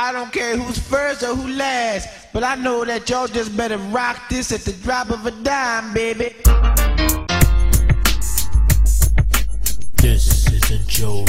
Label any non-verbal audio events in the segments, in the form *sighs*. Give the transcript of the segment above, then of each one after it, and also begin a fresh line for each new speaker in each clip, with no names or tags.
I don't care who's first or who last, but I know that y'all just better rock this at the drop of a dime, baby.
This is a Joe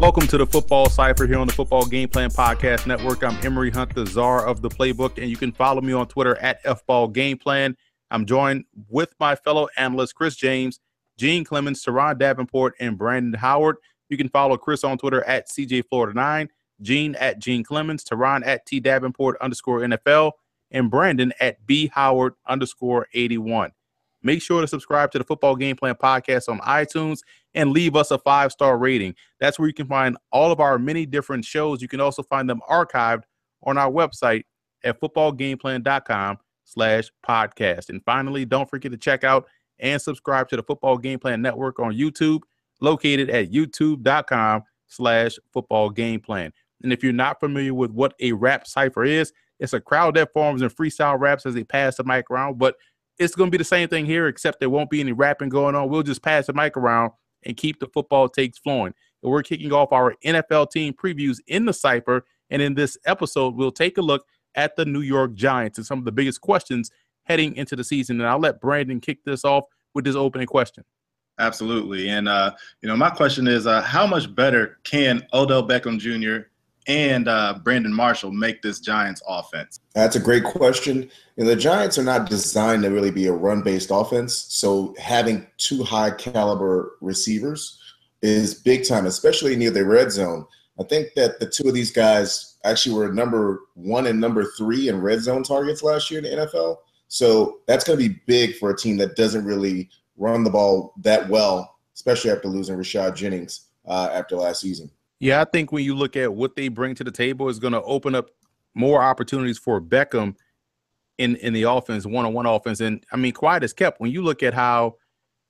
Welcome to the Football Cipher here on the Football Game Plan Podcast Network. I'm Emory Hunt, the czar of the playbook, and you can follow me on Twitter at FBall Game Plan. I'm joined with my fellow analysts, Chris James, Gene Clemons, Teron Davenport, and Brandon Howard. You can follow Chris on Twitter at CJ Florida9, Gene at Gene Clemons, Teron at T Davenport underscore NFL, and Brandon at B Howard underscore 81. Make sure to subscribe to the Football Game Plan podcast on iTunes and leave us a five star rating. That's where you can find all of our many different shows. You can also find them archived on our website at footballgameplan.com slash podcast. And finally, don't forget to check out and subscribe to the Football Game Plan Network on YouTube, located at youtube.com slash football game plan. And if you're not familiar with what a rap cipher is, it's a crowd that forms in freestyle raps as they pass the mic around. But it's going to be the same thing here, except there won't be any rapping going on. We'll just pass the mic around and keep the football takes flowing. And we're kicking off our NFL team previews in the cipher. And in this episode, we'll take a look at the New York Giants and some of the biggest questions heading into the season. And I'll let Brandon kick this off with this opening question.
Absolutely. And, uh, you know, my question is uh, how much better can Odell Beckham Jr and uh, Brandon Marshall make this Giants offense?
That's a great question. And the Giants are not designed to really be a run based offense. So having two high caliber receivers is big time, especially near the red zone. I think that the two of these guys actually were number one and number three in red zone targets last year in the NFL. So that's going to be big for a team that doesn't really run the ball that well, especially after losing Rashad Jennings uh, after last season.
Yeah, I think when you look at what they bring to the table, is going to open up more opportunities for Beckham in in the offense, one on one offense. And I mean, quiet is kept. When you look at how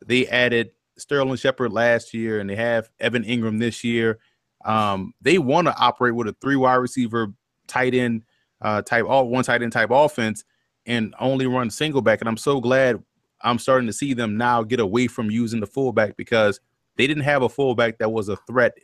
they added Sterling Shepard last year and they have Evan Engram this year, um, they want to operate with a three wide receiver, tight end uh, type, all one tight end type offense, and only run single back. And I'm so glad I'm starting to see them now get away from using the fullback because they didn't have a fullback that was a threat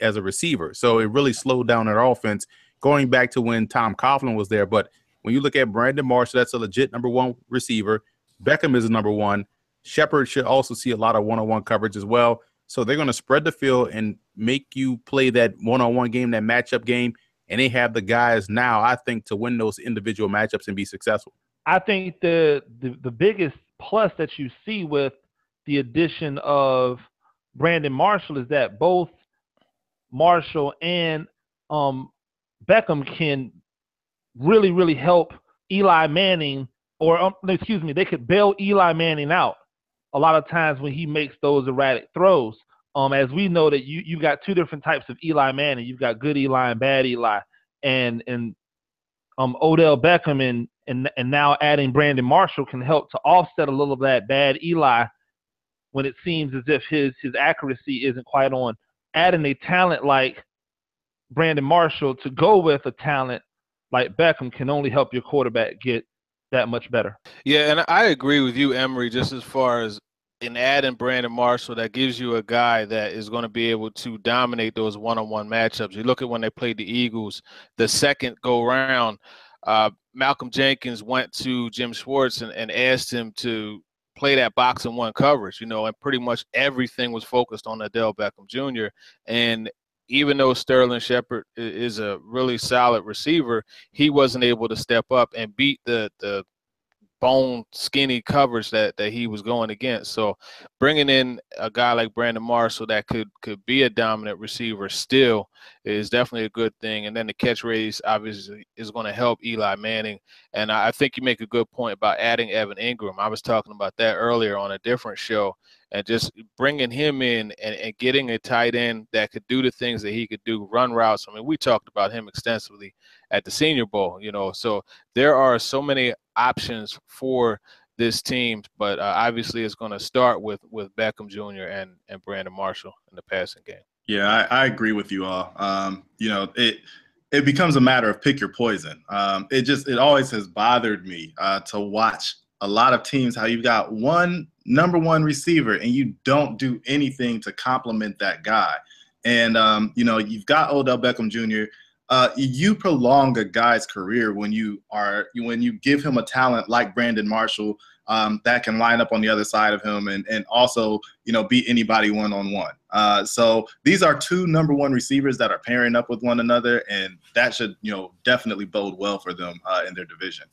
as a receiver. So it really slowed down their offense going back to when Tom Coughlin was there. But when you look at Brandon Marshall, that's a legit number one receiver. Beckham is number one. Shepard should also see a lot of one on one coverage as well. So they're going to spread the field and make you play that one on one game, that matchup game. And they have the guys now, I think, to win those individual matchups and be successful.
I think the, the, the biggest plus that you see with the addition of Brandon Marshall is that both Marshall and um, Beckham can really, really help Eli Manning, or um, excuse me, they could bail Eli Manning out a lot of times when he makes those erratic throws. Um, as we know that you you've got two different types of Eli Manning. You've got good Eli and bad Eli, and and um, Odell Beckham and and and now adding Brandon Marshall can help to offset a little of that bad Eli when it seems as if his his accuracy isn't quite on adding a talent like Brandon Marshall to go with a talent like Beckham can only help your quarterback get that much better.
Yeah, and I agree with you, Emory, just as far as in adding Brandon Marshall, that gives you a guy that is going to be able to dominate those one-on-one matchups. You look at when they played the Eagles, the second go round, uh, Malcolm Jenkins went to Jim Schwartz and, and asked him to play that box and one coverage, you know, and pretty much everything was focused on Odell Beckham Jr. And even though Sterling Shepard is a really solid receiver, he wasn't able to step up and beat the the bone skinny coverage that that he was going against. So bringing in a guy like Brandon Marshall that could could be a dominant receiver still is definitely a good thing. And then the catch race obviously is going to help Eli Manning. And I think you make a good point about adding Evan Engram. I was talking about that earlier on a different show and just bringing him in and, and getting a tight end that could do the things that he could do, run routes. I mean, we talked about him extensively at the Senior Bowl, you know. So there are so many options for this team, but uh, obviously it's going to start with with Beckham Jr. and and Brandon Marshall in the passing game.
Yeah, I, I agree with you all. Um, you know, it it becomes a matter of pick your poison. Um, it just it always has bothered me uh, to watch a lot of teams how you've got one number one receiver and you don't do anything to complement that guy. And um, you know, you've got Odell Beckham Jr. Uh, you prolong a guy's career when you are when you give him a talent like Brandon Marshall um, that can line up on the other side of him and and also you know beat anybody one on one. So these are two number one receivers that are pairing up with one another, and that should you know definitely bode well for them uh, in their division.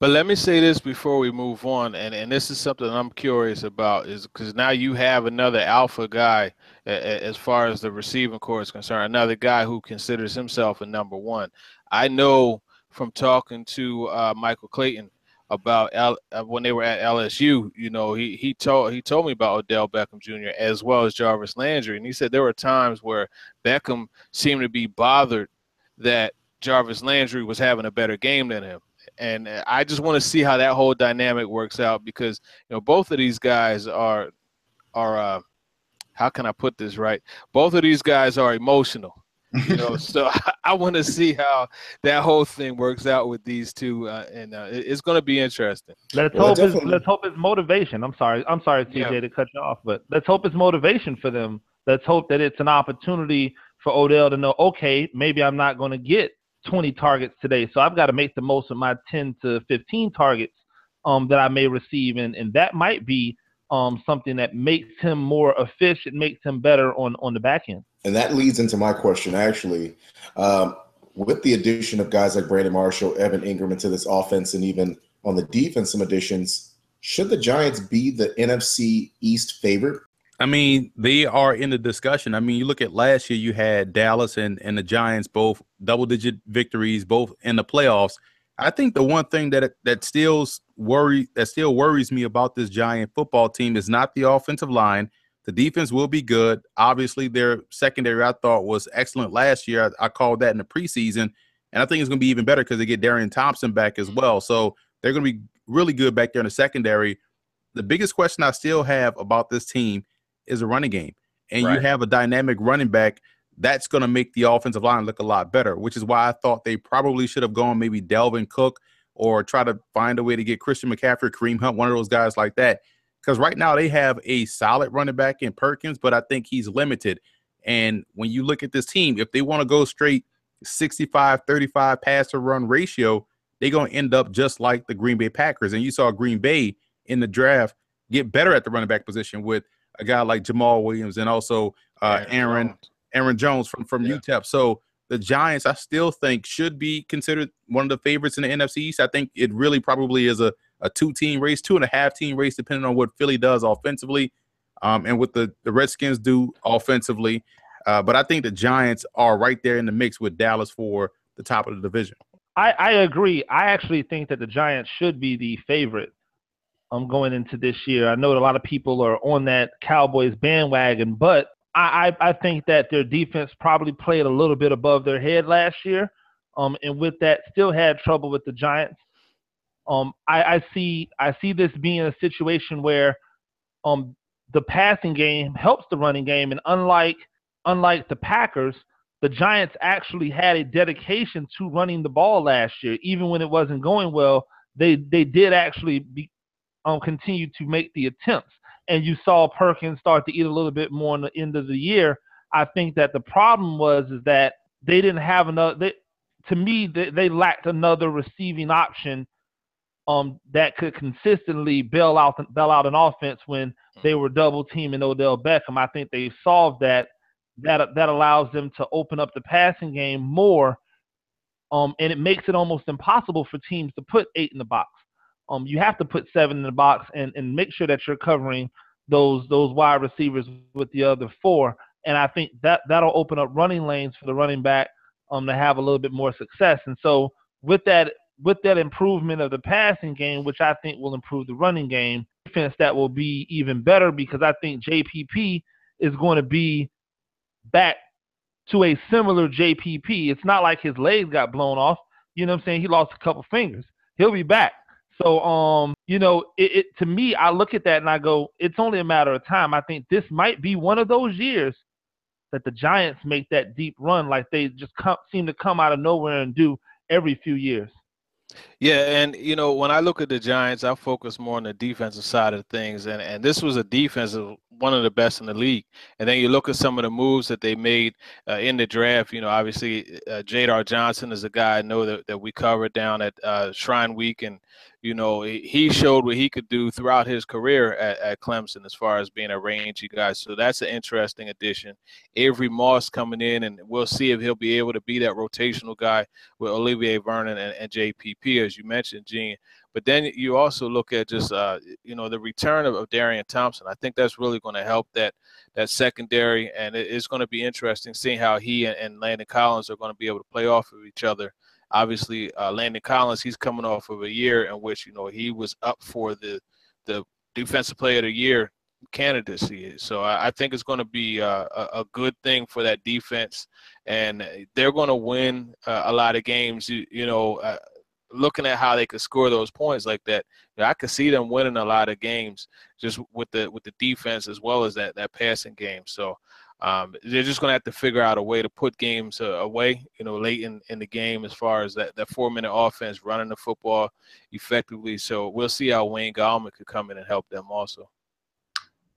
But let me say this before we move on, and, and this is something I'm curious about, is because now you have another alpha guy as far as the receiving corps is concerned, another guy who considers himself a number one. I know from talking to uh, Michael Clayton about L, uh, when they were at LSU, you know, he he told he told me about Odell Beckham Jr. as well as Jarvis Landry, and he said there were times where Beckham seemed to be bothered that Jarvis Landry was having a better game than him and uh, I just want to see how that whole dynamic works out because you know both of these guys are are uh, how can I put this right? Both of these guys are emotional. you know, *laughs* so *laughs* I, I want to see how that whole thing works out with these two, uh, and uh, it, it's going to be interesting.
Let's well, hope it's, let's hope it's motivation. I'm sorry, I'm sorry, TJ, yeah. to cut you off, but let's hope it's motivation for them. Let's hope that it's an opportunity for Odell to know, okay, maybe I'm not going to get 20 targets today. So I've got to make the most of my 10 to 15 targets um, that I may receive. And, and that might be um, something that makes him more efficient, makes him better on, on the back end.
And that leads into my question, actually. Um, with the addition of guys like Brandon Marshall, Evan Engram into this offense, and even on the defense, some additions, should the Giants be the NFC East favorite?
I mean, they are in the discussion. I mean, you look at last year, you had Dallas and, and the Giants both double digit victories, both in the playoffs. I think the one thing that that still worry that still worries me about this Giant football team is not the offensive line. The defense will be good. Obviously, their secondary I thought was excellent last year. I, I called that in the preseason, and I think it's going to be even better because they get Darian Thompson back as well. So they're going to be really good back there in the secondary. The biggest question I still have about this team is a running game, and right. you have a dynamic running back. That's going to make the offensive line look a lot better, which is why I thought they probably should have gone maybe Dalvin Cook or try to find a way to get Christian McCaffrey, Kareem Hunt, one of those guys like that. Because right now they have a solid running back in Perkins, but I think he's limited. And when you look at this team, if they want to go straight 65 35 pass to run ratio, they're going to end up just like the Green Bay Packers. And you saw Green Bay in the draft get better at the running back position with a guy like Jamaal Williams and also uh, Aaron Jones. Aaron Jones from from yeah. UTEP. So the Giants, I still think, should be considered one of the favorites in the NFC East. I think it really probably is a, a two team race, two and a half team race, depending on what Philly does offensively um, and what the, the Redskins do offensively. Uh, but I think the Giants are right there in the mix with Dallas for the top of the division.
I, I agree. I actually think that the Giants should be the favorite um, going into this year. I know a lot of people are on that Cowboys bandwagon, but I, I, I think that their defense probably played a little bit above their head last year. Um, and with that, still had trouble with the Giants. Um, I, I see I see this being a situation where um, the passing game helps the running game, and unlike unlike the Packers, the Giants actually had a dedication to running the ball last year, even when it wasn't going well. They they did actually be, um, continue to make the attempts. And you saw Perkins start to eat a little bit more in the end of the year. I think that the problem was is that they didn't have another. They, to me, they, they lacked another receiving option um, that could consistently bail out bail out an offense when they were double teaming Odell Beckham. I think they solved that. That that allows them to open up the passing game more, um, and it makes it almost impossible for teams to put eight in the box um, you have to put seven in the box and, and make sure that you're covering those those wide receivers with the other four. And I think that that'll open up running lanes for the running back um, to have a little bit more success. And so with that with that improvement of the passing game, which I think will improve the running game, defense that will be even better because I think JPP is going to be back to a similar JPP. It's not like his legs got blown off. You know what I'm saying? He lost a couple fingers. He'll be back. So, um, you know, it, it, to me, I look at that and I go, it's only a matter of time. I think this might be one of those years that the Giants make that deep run like they just come, seem to come out of nowhere and do every few years.
Yeah, and you know when I look at the Giants, I focus more on the defensive side of things, and and this was a defense one of the best in the league. And then you look at some of the moves that they made uh, in the draft. You know, obviously uh, Jadar Johnson is a guy I know that, that we covered down at uh, Shrine Week, and you know he showed what he could do throughout his career at, at Clemson as far as being a rangy guy. So that's an interesting addition. Avery Moss coming in, and we'll see if he'll be able to be that rotational guy with Olivier Vernon and, and JPP, as you mentioned, Gene. But then you also look at just uh, you know the return of, of Darian Thompson. I think that's really going to help that that secondary, and it, it's going to be interesting seeing how he and, and, Landon Collins are going to be able to play off of each other. Obviously, uh, Landon Collins, he's coming off of a year in which you know he was up for the the defensive player of the year candidacy. So I, I think it's going to be uh, a, a, good thing for that defense, and they're going to win uh, a lot of games. You, you know, uh, looking at how they could score those points like that, you know, I could see them winning a lot of games just with the with the defense as well as that that passing game. So um, they're just going to have to figure out a way to put games uh, away, you know, late in, in the game as far as that, that four minute offense running the football effectively. So we'll see how Wayne Gallman could come in and help them also.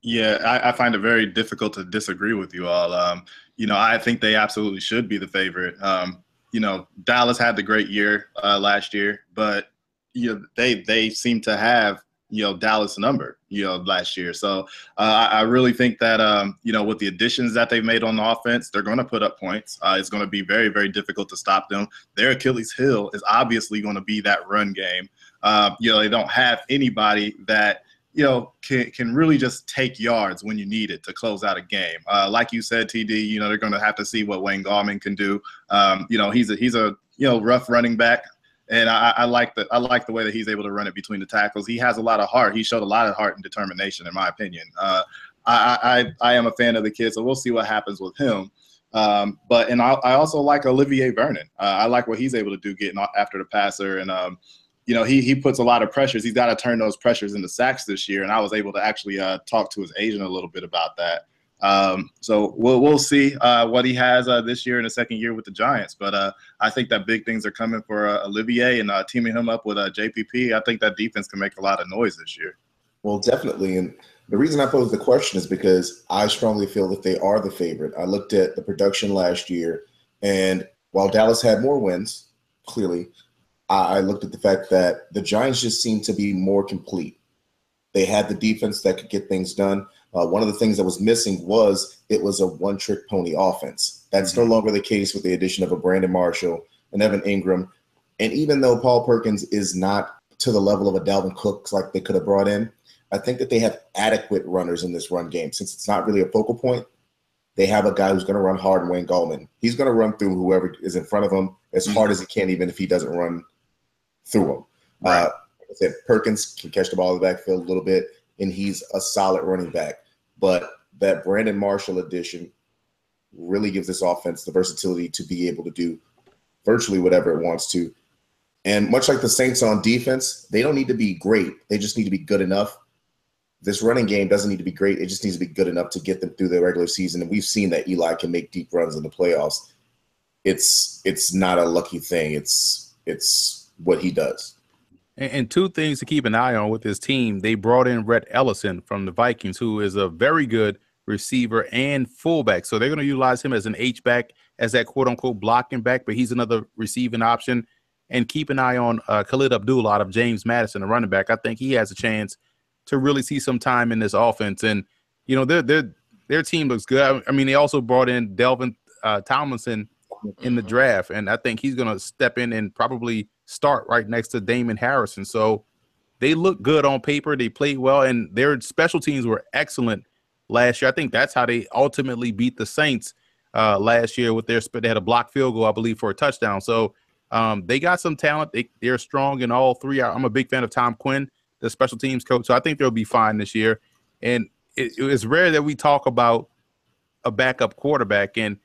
Yeah, I, I, find it very difficult to disagree with you all. Um, you know, I think they absolutely should be the favorite. Um, you know, Dallas had the great year uh, last year, but you know they they seem to have you know Dallas number you know last year. So uh, I really think that um, you know with the additions that they've made on the offense, they're going to put up points. Uh, it's going to be very very difficult to stop them. Their Achilles heel is obviously going to be that run game. Uh, you know they don't have anybody that you know, can, can really just take yards when you need it to close out a game. Uh, like you said, TD, you know, they're going to have to see what Wayne Gallman can do. Um, you know, he's a he's a you know rough running back, and I, I like the I like the way that he's able to run it between the tackles. He has a lot of heart. He showed a lot of heart and determination, in my opinion. Uh, I, I I am a fan of the kid, so we'll see what happens with him. Um, but and I, I also like Olivier Vernon. Uh, I like what he's able to do getting after the passer and. Um, you know, he he puts a lot of pressures. He's got to turn those pressures into sacks this year, and I was able to actually uh, talk to his agent a little bit about that. Um, so we'll we'll see uh, what he has uh, this year in the second year with the Giants. But uh, I think that big things are coming for uh, Olivier and uh, teaming him up with JPP. I think that defense can make a lot of noise this year.
Well, definitely, and the reason I pose the question is because I strongly feel that they are the favorite. I looked at the production last year, and while Dallas had more wins, clearly I looked at the fact that the Giants just seemed to be more complete. They had the defense that could get things done. Uh, one of the things that was missing was it was a one trick pony offense. That's mm-hmm. no longer the case with the addition of a Brandon Marshall and Evan Engram. And even though Paul Perkins is not to the level of a Dalvin Cooks like they could have brought in, I think that they have adequate runners in this run game. Since it's not really a focal point, they have a guy who's going to run hard and Wayne Gallman. He's going to run through whoever is in front of him as mm-hmm. hard as he can, even if he doesn't run through him. Right. Uh, like I said Perkins can catch the ball in the backfield a little bit, and he's a solid running back. But that Brandon Marshall addition really gives this offense the versatility to be able to do virtually whatever it wants to. And much like the Saints on defense, they don't need to be great. They just need to be good enough. This running game doesn't need to be great. It just needs to be good enough to get them through the regular season. And we've seen that Eli can make deep runs in the playoffs. It's it's not a lucky thing. It's it's what he does.
And, and two things to keep an eye on with this team: they brought in Rhett Ellison from the Vikings, who is a very good receiver and fullback. So they're going to utilize him as an H back, as that quote unquote blocking back, but he's another receiving option. And keep an eye on uh, Khalid Abdul out of James Madison, the running back. I think he has a chance to really see some time in this offense. And you know, their their their team looks good. I mean, they also brought in Dalvin uh, Tomlinson in the draft, and I think he's going to step in and probably start right next to Damon Harrison. So they look good on paper. They played well, and their special teams were excellent last year. I think that's how they ultimately beat the Saints uh, last year with their they had a block field goal, I believe, for a touchdown. So um, they got some talent. They, they're strong in all three. I'm a big fan of Tom Quinn, the special teams coach. So I think they'll be fine this year. And it, it's rare that we talk about a backup quarterback. And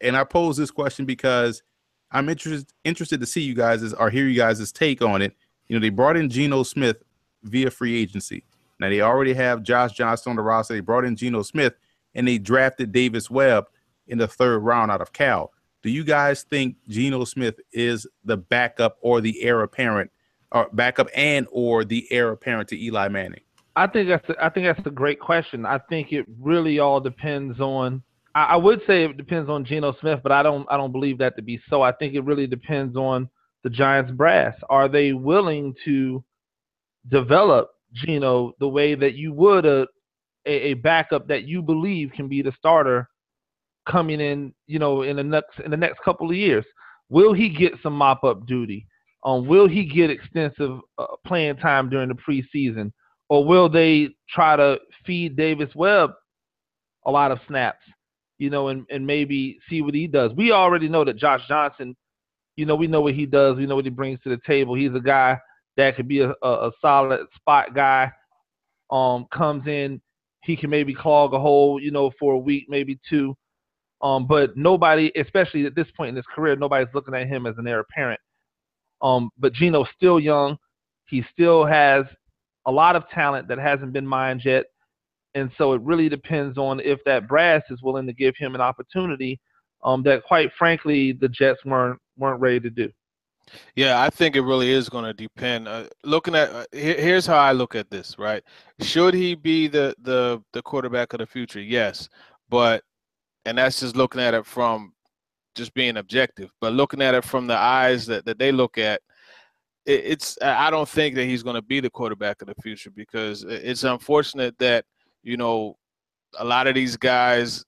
and I pose this question because I'm interested interested to see you guys' or hear you guys' take on it. You know, they brought in Geno Smith via free agency. Now they already have Josh Johnson on the roster. They brought in Geno Smith and they drafted Davis Webb in the third round out of Cal. Do you guys think Geno Smith is the backup or the heir apparent, or backup and or the heir apparent to Eli Manning?
I think that's a, I think that's a great question. I think it really all depends on. I, I would say it depends on Geno Smith, but I don't I don't believe that to be so. I think it really depends on the Giants brass. Are they willing to develop Geno the way that you would a, a a backup that you believe can be the starter coming in, you know, in the next in the next couple of years? Will he get some mop up duty? Um, will he get extensive uh, playing time during the preseason? or will they try to feed Davis Webb a lot of snaps, you know, and, and maybe see what he does? We already know that Josh Johnson, you know, we know what he does. We know what he brings to the table. He's a guy that could be a, a, a solid spot guy. Um, comes in, he can maybe clog a hole, you know, for a week, maybe two. Um, but nobody, especially at this point in his career, nobody's looking at him as an heir apparent. Um, but Geno's still young. He still has a lot of talent that hasn't been mined yet. And so it really depends on if that brass is willing to give him an opportunity um, that, quite frankly, the Jets weren't weren't ready to do.
Yeah, I think it really is going to depend. Uh, looking at uh, here, here's how I look at this. Right, should he be the the the quarterback of the future? Yes, but and that's just looking at it from just being objective. But looking at it from the eyes that that they look at, it's I don't think that he's going to be the quarterback of the future because it's unfortunate that you know a lot of these guys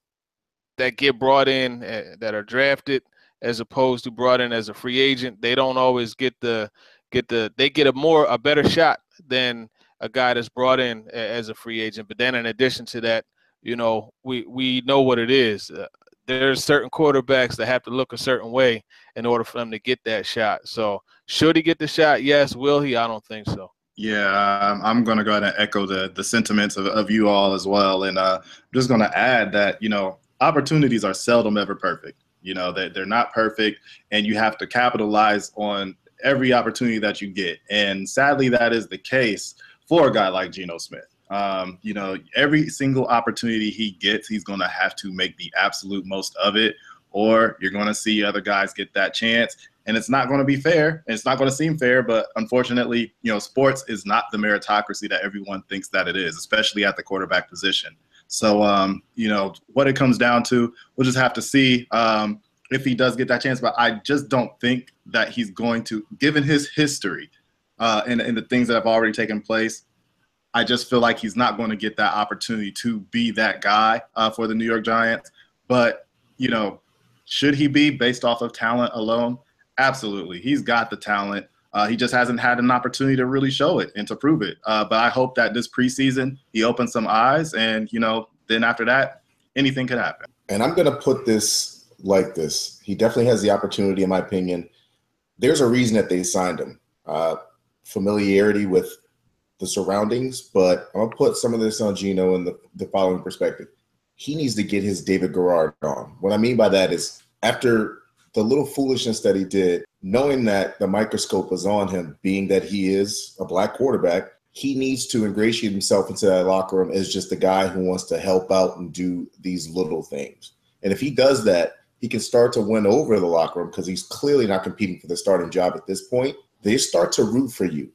that get brought in eh, that are drafted as opposed to brought in as a free agent they don't always get the get the they get a more a better shot than a guy that's brought in as a free agent but then in addition to that you know we we know what it is uh, there's certain quarterbacks that have to look a certain way in order for them to get that shot. So should he get the shot? Yes. Will he? I don't think so.
Yeah, um, I'm going to go ahead and echo the the sentiments of, of you all as well. And uh, I'm just going to add that, you know, opportunities are seldom ever perfect. You know, they, they're not perfect, and you have to capitalize on every opportunity that you get. And sadly, that is the case for a guy like Geno Smith. Um, you know, every single opportunity he gets, he's going to have to make the absolute most of it, or you're going to see other guys get that chance. And it's not going to be fair. And it's not going to seem fair, but unfortunately, you know, sports is not the meritocracy that everyone thinks that it is, especially at the quarterback position. So, um, you know, what it comes down to, we'll just have to see um, if he does get that chance. But I just don't think that he's going to, given his history uh, and, and the things that have already taken place, I just feel like he's not going to get that opportunity to be that guy uh, for the New York Giants. But, you know, should he be based off of talent alone? Absolutely. He's got the talent. Uh, he just hasn't had an opportunity to really show it and to prove it. Uh, but I hope that this preseason he opens some eyes, and you know, then after that, anything could happen.
And I'm going to put this like this: he definitely has the opportunity, in my opinion. There's a reason that they signed him. Uh, familiarity with the surroundings, but I'm gonna put some of this on Geno in the, the following perspective. He needs to get his David Garrard on. What I mean by that is after the little foolishness that he did, knowing that the microscope was on him, being that he is a black quarterback, he needs to ingratiate himself into that locker room as just a guy who wants to help out and do these little things. And if he does that, he can start to win over the locker room because he's clearly not competing for the starting job at this point. They start to root for you.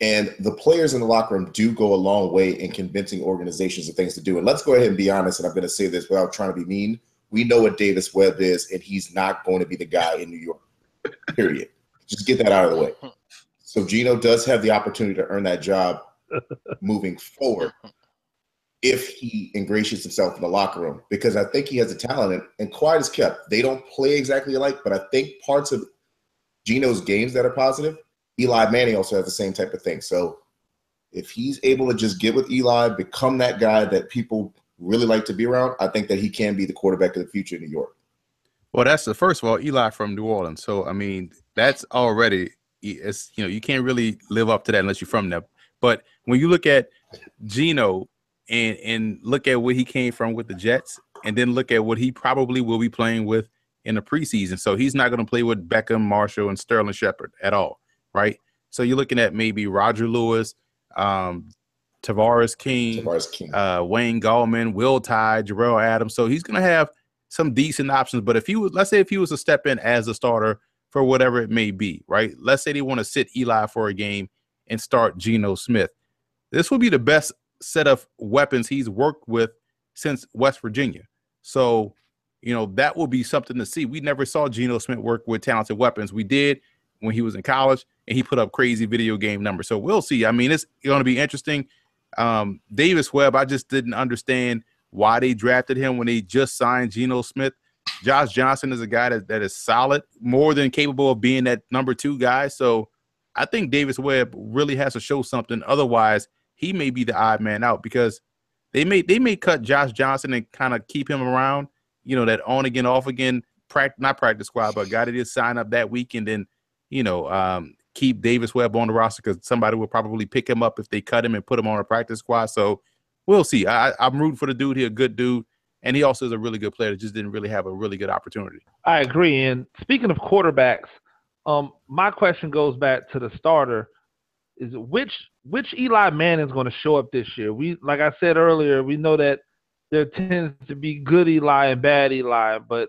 And the players in the locker room do go a long way in convincing organizations of things to do. And let's go ahead and be honest, and I'm going to say this without trying to be mean. We know what Davis Webb is, and he's not going to be the guy in New York. Period. Just get that out of the way. So Geno does have the opportunity to earn that job *laughs* moving forward if he ingratiates himself in the locker room because I think he has a talent and, and quiet is kept. They don't play exactly alike, but I think parts of Geno's games that are positive Eli Manning also has the same type of thing. So if he's able to just get with Eli, become that guy that people really like to be around, I think that he can be the quarterback of the future in New York.
Well, that's the first of all, Eli from New Orleans. So I mean, that's already it's you know you can't really live up to that unless you're from there. But when you look at Geno and and look at where he came from with the Jets, and then look at what he probably will be playing with in the preseason. So he's not going to play with Beckham, Marshall, and Sterling Shepard at all right? So you're looking at maybe Roger Lewis, um, Tavarres King,
Tavarres King.
Uh, Wayne Gallman, Will Tye, Jerell Adams. So he's going to have some decent options. But if he was, let's say, if he was to step in as a starter for whatever it may be, right? Let's say they want to sit Eli for a game and start Geno Smith. This would be the best set of weapons he's worked with since West Virginia. So, you know, that will be something to see. We never saw Geno Smith work with talented weapons. We did when he was in college and he put up crazy video game numbers. So we'll see. I mean, it's going to be interesting. Um, Davis Webb, I just didn't understand why they drafted him when they just signed Geno Smith. Josh Johnson is a guy that, that is solid, more than capable of being that number two guy. So I think Davis Webb really has to show something. Otherwise, he may be the odd man out because they may they may cut Josh Johnson and kind of keep him around. You know that on again, off again, practice not practice squad, but guy that just sign up that week and then you know um, keep Davis Webb on the roster because somebody will probably pick him up if they cut him and put him on a practice squad. So we'll see. I, I'm rooting for the dude. He's a good dude, and he also is a really good player. That just didn't really have a really good opportunity.
I agree. And speaking of quarterbacks, um, my question goes back to the starter: is which which Eli Manning is going to show up this year? We, like I said earlier, we know that there tends to be good Eli and bad Eli, but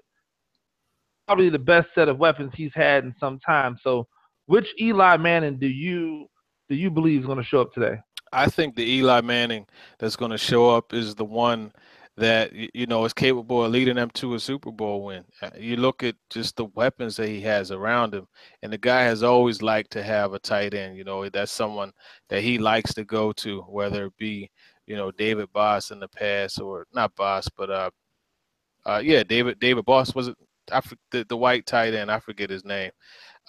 probably the best set of weapons he's had in some time. So, which Eli Manning do you do you believe is going to show up today?
I think the Eli Manning that's going to show up is the one that you know is capable of leading them to a Super Bowl win. Uh, you look at just the weapons that he has around him, and the guy has always liked to have a tight end. You know, that's someone that he likes to go to, whether it be you know David Boss in the past or not Boss, but uh, uh yeah, David David Boss was it? I the, the white tight end. I forget his name.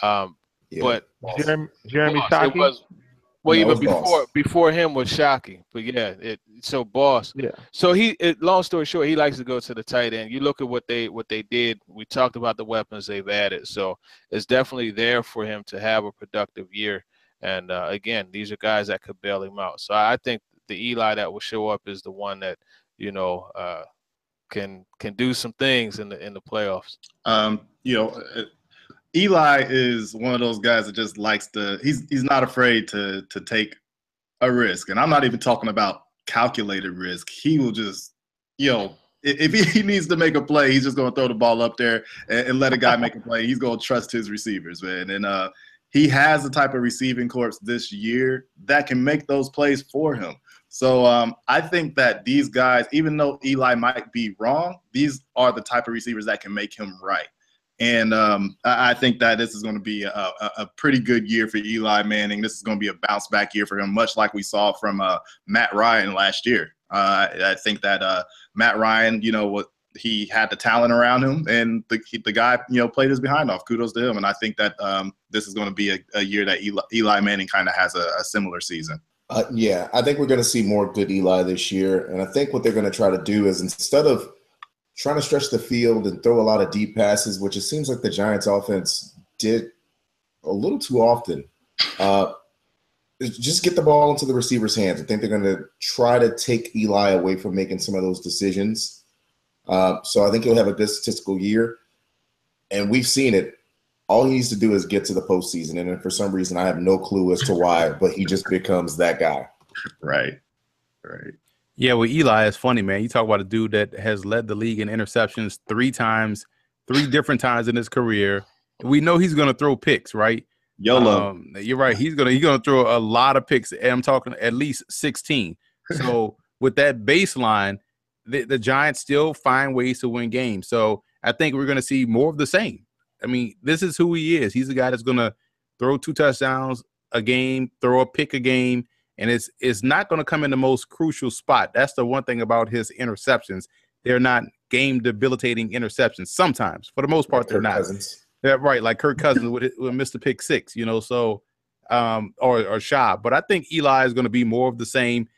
Um, yeah. but
Jeremy Jeremy Shockey.
Well, even before boss. before him was Shockey, but yeah, it so boss.
Yeah.
So he, it, long story short, he likes to go to the tight end. You look at what they what they did. We talked about the weapons they've added, so it's definitely there for him to have a productive year. And uh, again, these are guys that could bail him out. So I think the Eli that will show up is the one that you know uh, can can do some things in the in the playoffs.
Um, you know, Eli is one of those guys that just likes to. He's he's not afraid to to take a risk, and I'm not even talking about calculated risk. He will just, you know, if *laughs* he, needs to make a play, he's just to throw the ball up there and, and let a guy make a play. He's to trust his receivers, man. And uh, he has the type of receiving corps this year that can make those plays for him. So um, I think that these guys, even though Eli might be wrong, these are the type of receivers that can make him right. And um, I think that this is going to be a, a, a, pretty good year for Eli Manning. This is going to be a bounce back year for him, much like we saw from uh, Matt Ryan last year. Uh, I think that uh, Matt Ryan, you know, what he had the talent around him, and the the guy, you know, played his behind off. Kudos to him. And I think that um, this is going to be a, a, year that Eli, Eli Manning kind of has a, a, similar season.
Uh, yeah, I think we're going to see more good Eli this year, and I think what they're going to try to do is instead of trying to stretch the field and throw a lot of deep passes, which it seems like the Giants offense did a little too often. Uh, just get the ball into the receiver's hands. I think they're going to try to take Eli away from making some of those decisions. Uh, so I think he'll have a good statistical year. And we've seen it. All he needs to do is get to the postseason. And for some reason, I have no clue as to why, but he just becomes that guy.
Right. Right.
Yeah, well, Eli is funny, man. You talk about a dude that has led the league in interceptions three times, three different times in his career. We know he's going to throw picks, right?
YOLO.
Um, you're right. He's gonna he's gonna throw a lot of picks. And I'm talking at least 16. *laughs* So with that baseline, the, the Giants still find ways to win games. So I think we're gonna see more of the same. I mean, this is who he is. He's a guy that's gonna throw two touchdowns a game, throw a pick a game, and it's it's not going to come in the most crucial spot. That's the one thing about his interceptions. They're not game debilitating interceptions. Sometimes, for the most part, they're not. Cousins. Yeah, right. Like Kirk Cousins with, with Mr. Pick Six, you know. So, um, or or Schaub. But I think Eli is going to be more of the same.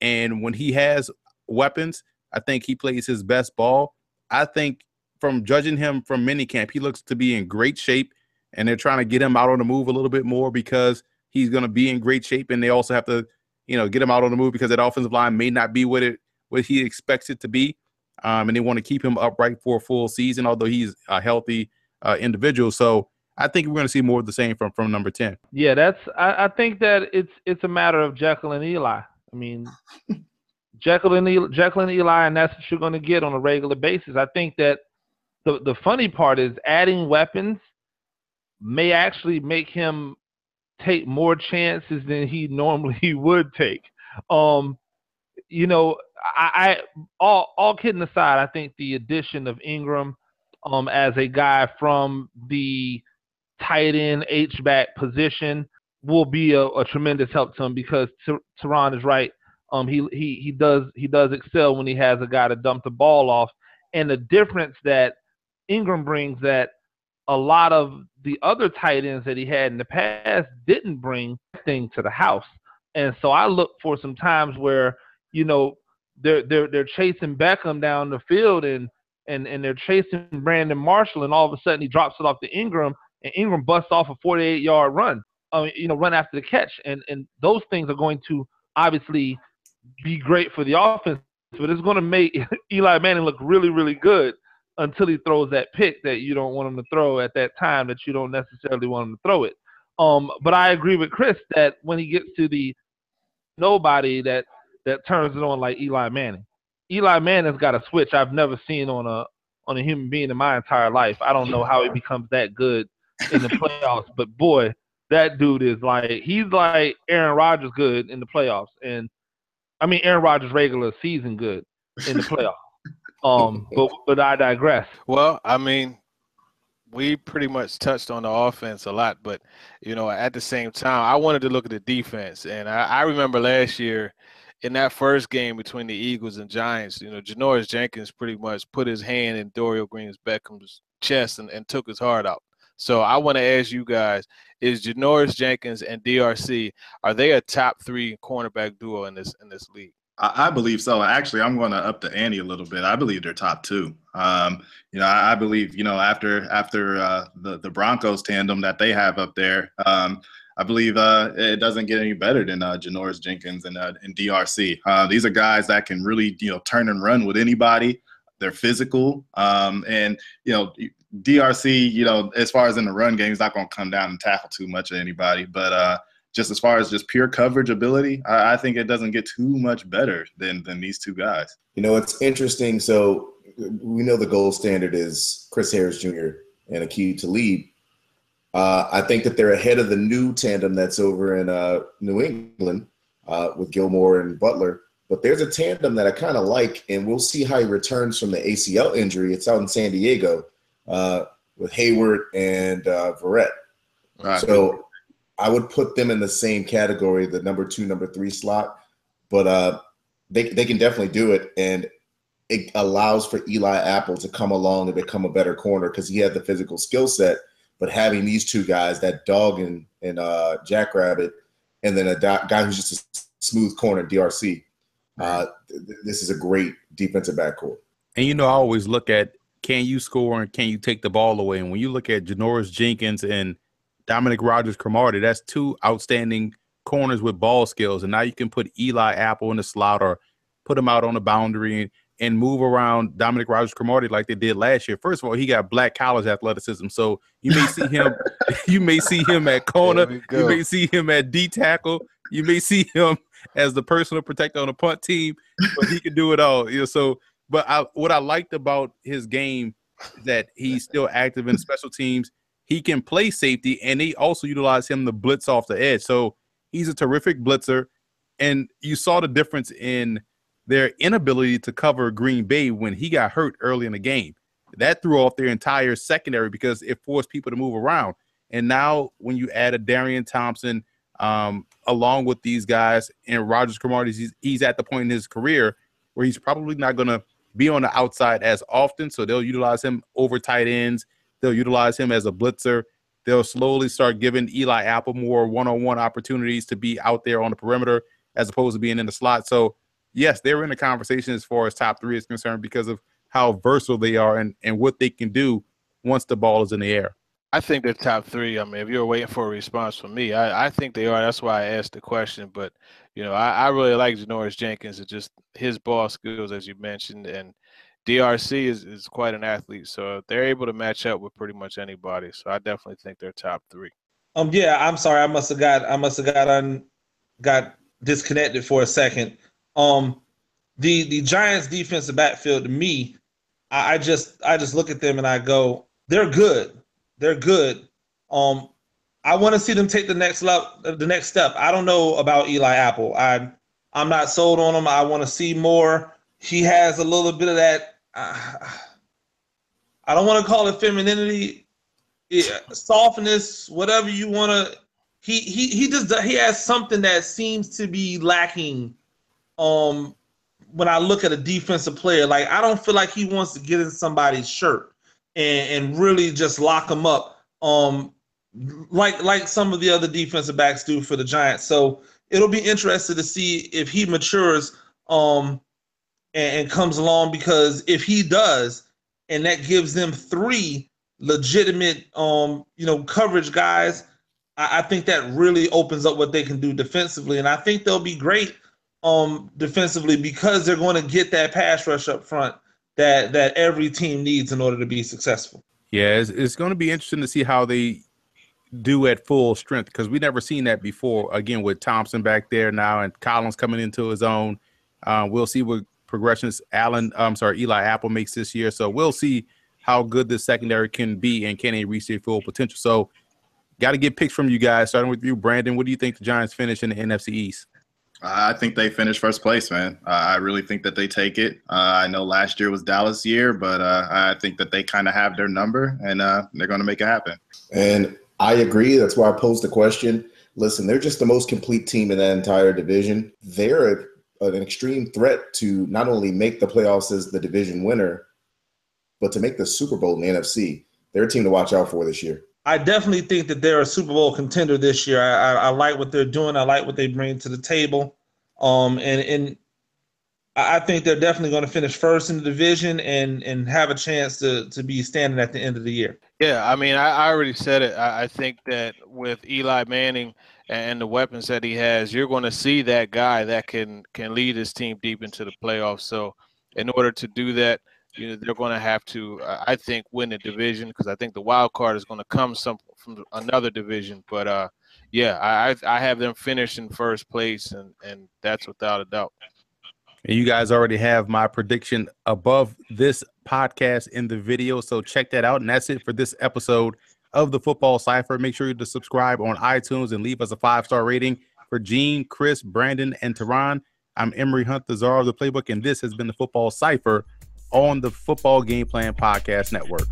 And when he has weapons, I think he plays his best ball. I think from judging him from minicamp, he looks to be in great shape, and they're trying to get him out on the move a little bit more because he's going to be in great shape, and they also have to, you know, get him out on the move because that offensive line may not be what it what he expects it to be, um, and they want to keep him upright for a full season, although he's a healthy uh, individual. So I think we're going to see more of the same from from number ten.
Yeah, that's. I, I think that it's it's a matter of Jekyll and Eli. I mean, *laughs* Jekyll and Eli, Jekyll and Eli, and that's what you're going to get on a regular basis. I think that the the funny part is adding weapons may actually make him take more chances than he *laughs* normally would take. Um, you know, I, I all all kidding aside, I think the addition of Engram um as a guy from the tight end H back position will be a, a tremendous help to him because Teron is right. Um, he he he does he does excel when he has a guy to dump the ball off, and the difference that Engram brings that a lot of the other tight ends that he had in the past didn't bring thing to the house. And so I look for some times where, you know, they're they're they're chasing Beckham down the field and and and they're chasing Brandon Marshall and all of a sudden he drops it off to Engram and Engram busts off a 48 yard run. Mean, you know, run after the catch. And and those things are going to obviously be great for the offense, but it's going to make *laughs* Eli Manning look really, really good until he throws that pick that you don't want him to throw at that time that you don't necessarily want him to throw it. Um, but I agree with Chris that when he gets to the nobody that that turns it on like Eli Manning. Eli Manning's got a switch I've never seen on a on a human being in my entire life. I don't know how he becomes that good in the playoffs, but boy, that dude is like he's like Aaron Rodgers good in the playoffs, and I mean Aaron Rodgers regular season good in the *laughs* playoffs. Um, *laughs* but but I digress.
Well, I mean, we pretty much touched on the offense a lot, but you know, at the same time, I wanted to look at the defense, and I, I remember last year in that first game between the Eagles and Giants, you know, Janoris Jenkins pretty much put his hand in Dorial Green's Beckham's chest and, and took his heart out. So I want to ask you guys: Is Janoris Jenkins and DRC are they a top three cornerback duo in this in this league?
I, I believe so. Actually, I'm going to up the ante a little bit. I believe they're top two. Um, you know, I, I, believe you know after after uh, the the Broncos tandem that they have up there. Um, I believe uh, it doesn't get any better than uh, Janoris Jenkins and, uh, and DRC. Uh, these are guys that can really, you know, turn and run with anybody. They're physical, um, and you know, DRC. You know, as far as in the run game, he's not going to come down and tackle too much of anybody. But uh, just as far as just pure coverage ability, I, I, think it doesn't get too much better than than these two guys.
You know, it's interesting. So we know the gold standard is Chris Harris Jr. and Aqib Talib. Uh, I think that they're ahead of the new tandem that's over in uh, New England uh, with Gilmore and Butler. But there's a tandem that I kind of like, and we'll see how he returns from the ACL injury. It's out in San Diego uh, with Hayward and uh, Verrett. Right. So I would put them in the same category, the number two, number three slot. But uh, they they can definitely do it, and it allows for Eli Apple to come along and become a better corner because he had the physical skill set. But having these two guys, that dog and and uh, Jackrabbit, and then a guy who's just a smooth corner, DRC. Uh, th- this is a great defensive backcourt.
And you know, I always look at can you score and can you take the ball away? And when you look at Janoris Jenkins and Dominique Rodgers-Cromartie. That's two outstanding corners with ball skills. And now you can put Eli Apple in the slot or put him out on the boundary and, and move around Dominique Rodgers-Cromartie like they did last year. First of all, he got black college athleticism. So you may see him *laughs* *laughs* you may see him at corner, you may see him at D tackle, you may see him as the personal protector on the punt team, but he can do it all. You know, so but I, what I liked about his game is that he's still active in special teams he can play safety, and they also utilize him to blitz off the edge. So he's a terrific blitzer. And you saw the difference in their inability to cover Green Bay when he got hurt early in the game. That threw off their entire secondary because it forced people to move around. And now, when you add a Darian Thompson um, along with these guys and Rodgers-Cromartie, he's, he's at the point in his career where he's probably not going to be on the outside as often. So they'll utilize him over tight ends They'll utilize him as a blitzer. They'll slowly start giving Eli Apple more one-on-one opportunities to be out there on the perimeter as opposed to being in the slot. So yes, they're in the conversation as far as top three is concerned because of how versatile they are and, and what they can do once the ball is in the air.
I think they're top three. I mean, if you're waiting for a response from me, I, I think they are. That's why I asked the question. But you know, I, I really like Janoris Jenkins and just his ball skills, as you mentioned, and DRC is, is quite an athlete, so they're able to match up with pretty much anybody. So I definitely think they're top three.
Um, yeah, I'm sorry, I must have got I must have got un, got disconnected for a second. Um, the the Giants' defensive backfield to me, I, I just I just look at them and I go, they're good. They're good. Um, I want to see them take the next level, the next step. I don't know about Eli Apple. I I'm not sold on him. I want to see more. He has a little bit of that. Uh, *sighs* I don't want to call it femininity, yeah, softness, whatever you want to. He he he just he has something that seems to be lacking. Um, when I look at a defensive player, like I don't feel like he wants to get in somebody's shirt and and really just lock them up. Um, like like some of the other defensive backs do for the Giants. So it'll be interesting to see if he matures um and, and comes along because if he does, and that gives them three legitimate um you know coverage guys, I, I think that really opens up what they can do defensively, and I think they'll be great um defensively because they're going to get that pass rush up front that that every team needs in order to be successful.
Yeah, it's, it's going to be interesting to see how they do at full strength because we never seen that before. Again, with Thompson back there now and Collins coming into his own, uh, we'll see what progressions Allen, I'm sorry, Eli Apple makes this year. So we'll see how good this secondary can be and can they reach their full potential. So, got to get picks from you guys. Starting with you, Brandon. What do you think the Giants finish in the NFC East?
I think they finish first place, man. Uh, I really think that they take it. Uh, I know last year was Dallas' year, but uh, I think that they kind of have their number and uh, they're going to make it happen.
And I agree. That's why I posed the question. Listen, they're just the most complete team in that entire division. They're a, an extreme threat to not only make the playoffs as the division winner, but to make the Super Bowl in the NFC. They're a team to watch out for this year.
I definitely think that they're a Super Bowl contender this year. I, I, I like what they're doing. I like what they bring to the table. Um, and and I think they're definitely going to finish first in the division and and have a chance to to be standing at the end of the year.
Yeah, I mean, I, I already said it. I, I think that with Eli Manning and the weapons that he has, you're going to see that guy that can can lead his team deep into the playoffs. So, in order to do that, you know they're going to have to, I think, win the division because I think the wild card is going to come some from another division. But uh, yeah, I I have them finish in first place, and and that's without a doubt.
And you guys already have my prediction above this podcast in the video, so check that out. And that's it for this episode of the Football Cipher. Make sure you to subscribe on iTunes and leave us a five star rating for Gene, Chris, Brandon, and Tehran. I'm Emory Hunt, the czar of the playbook, and this has been the Football Cipher on the Football Game Plan Podcast Network.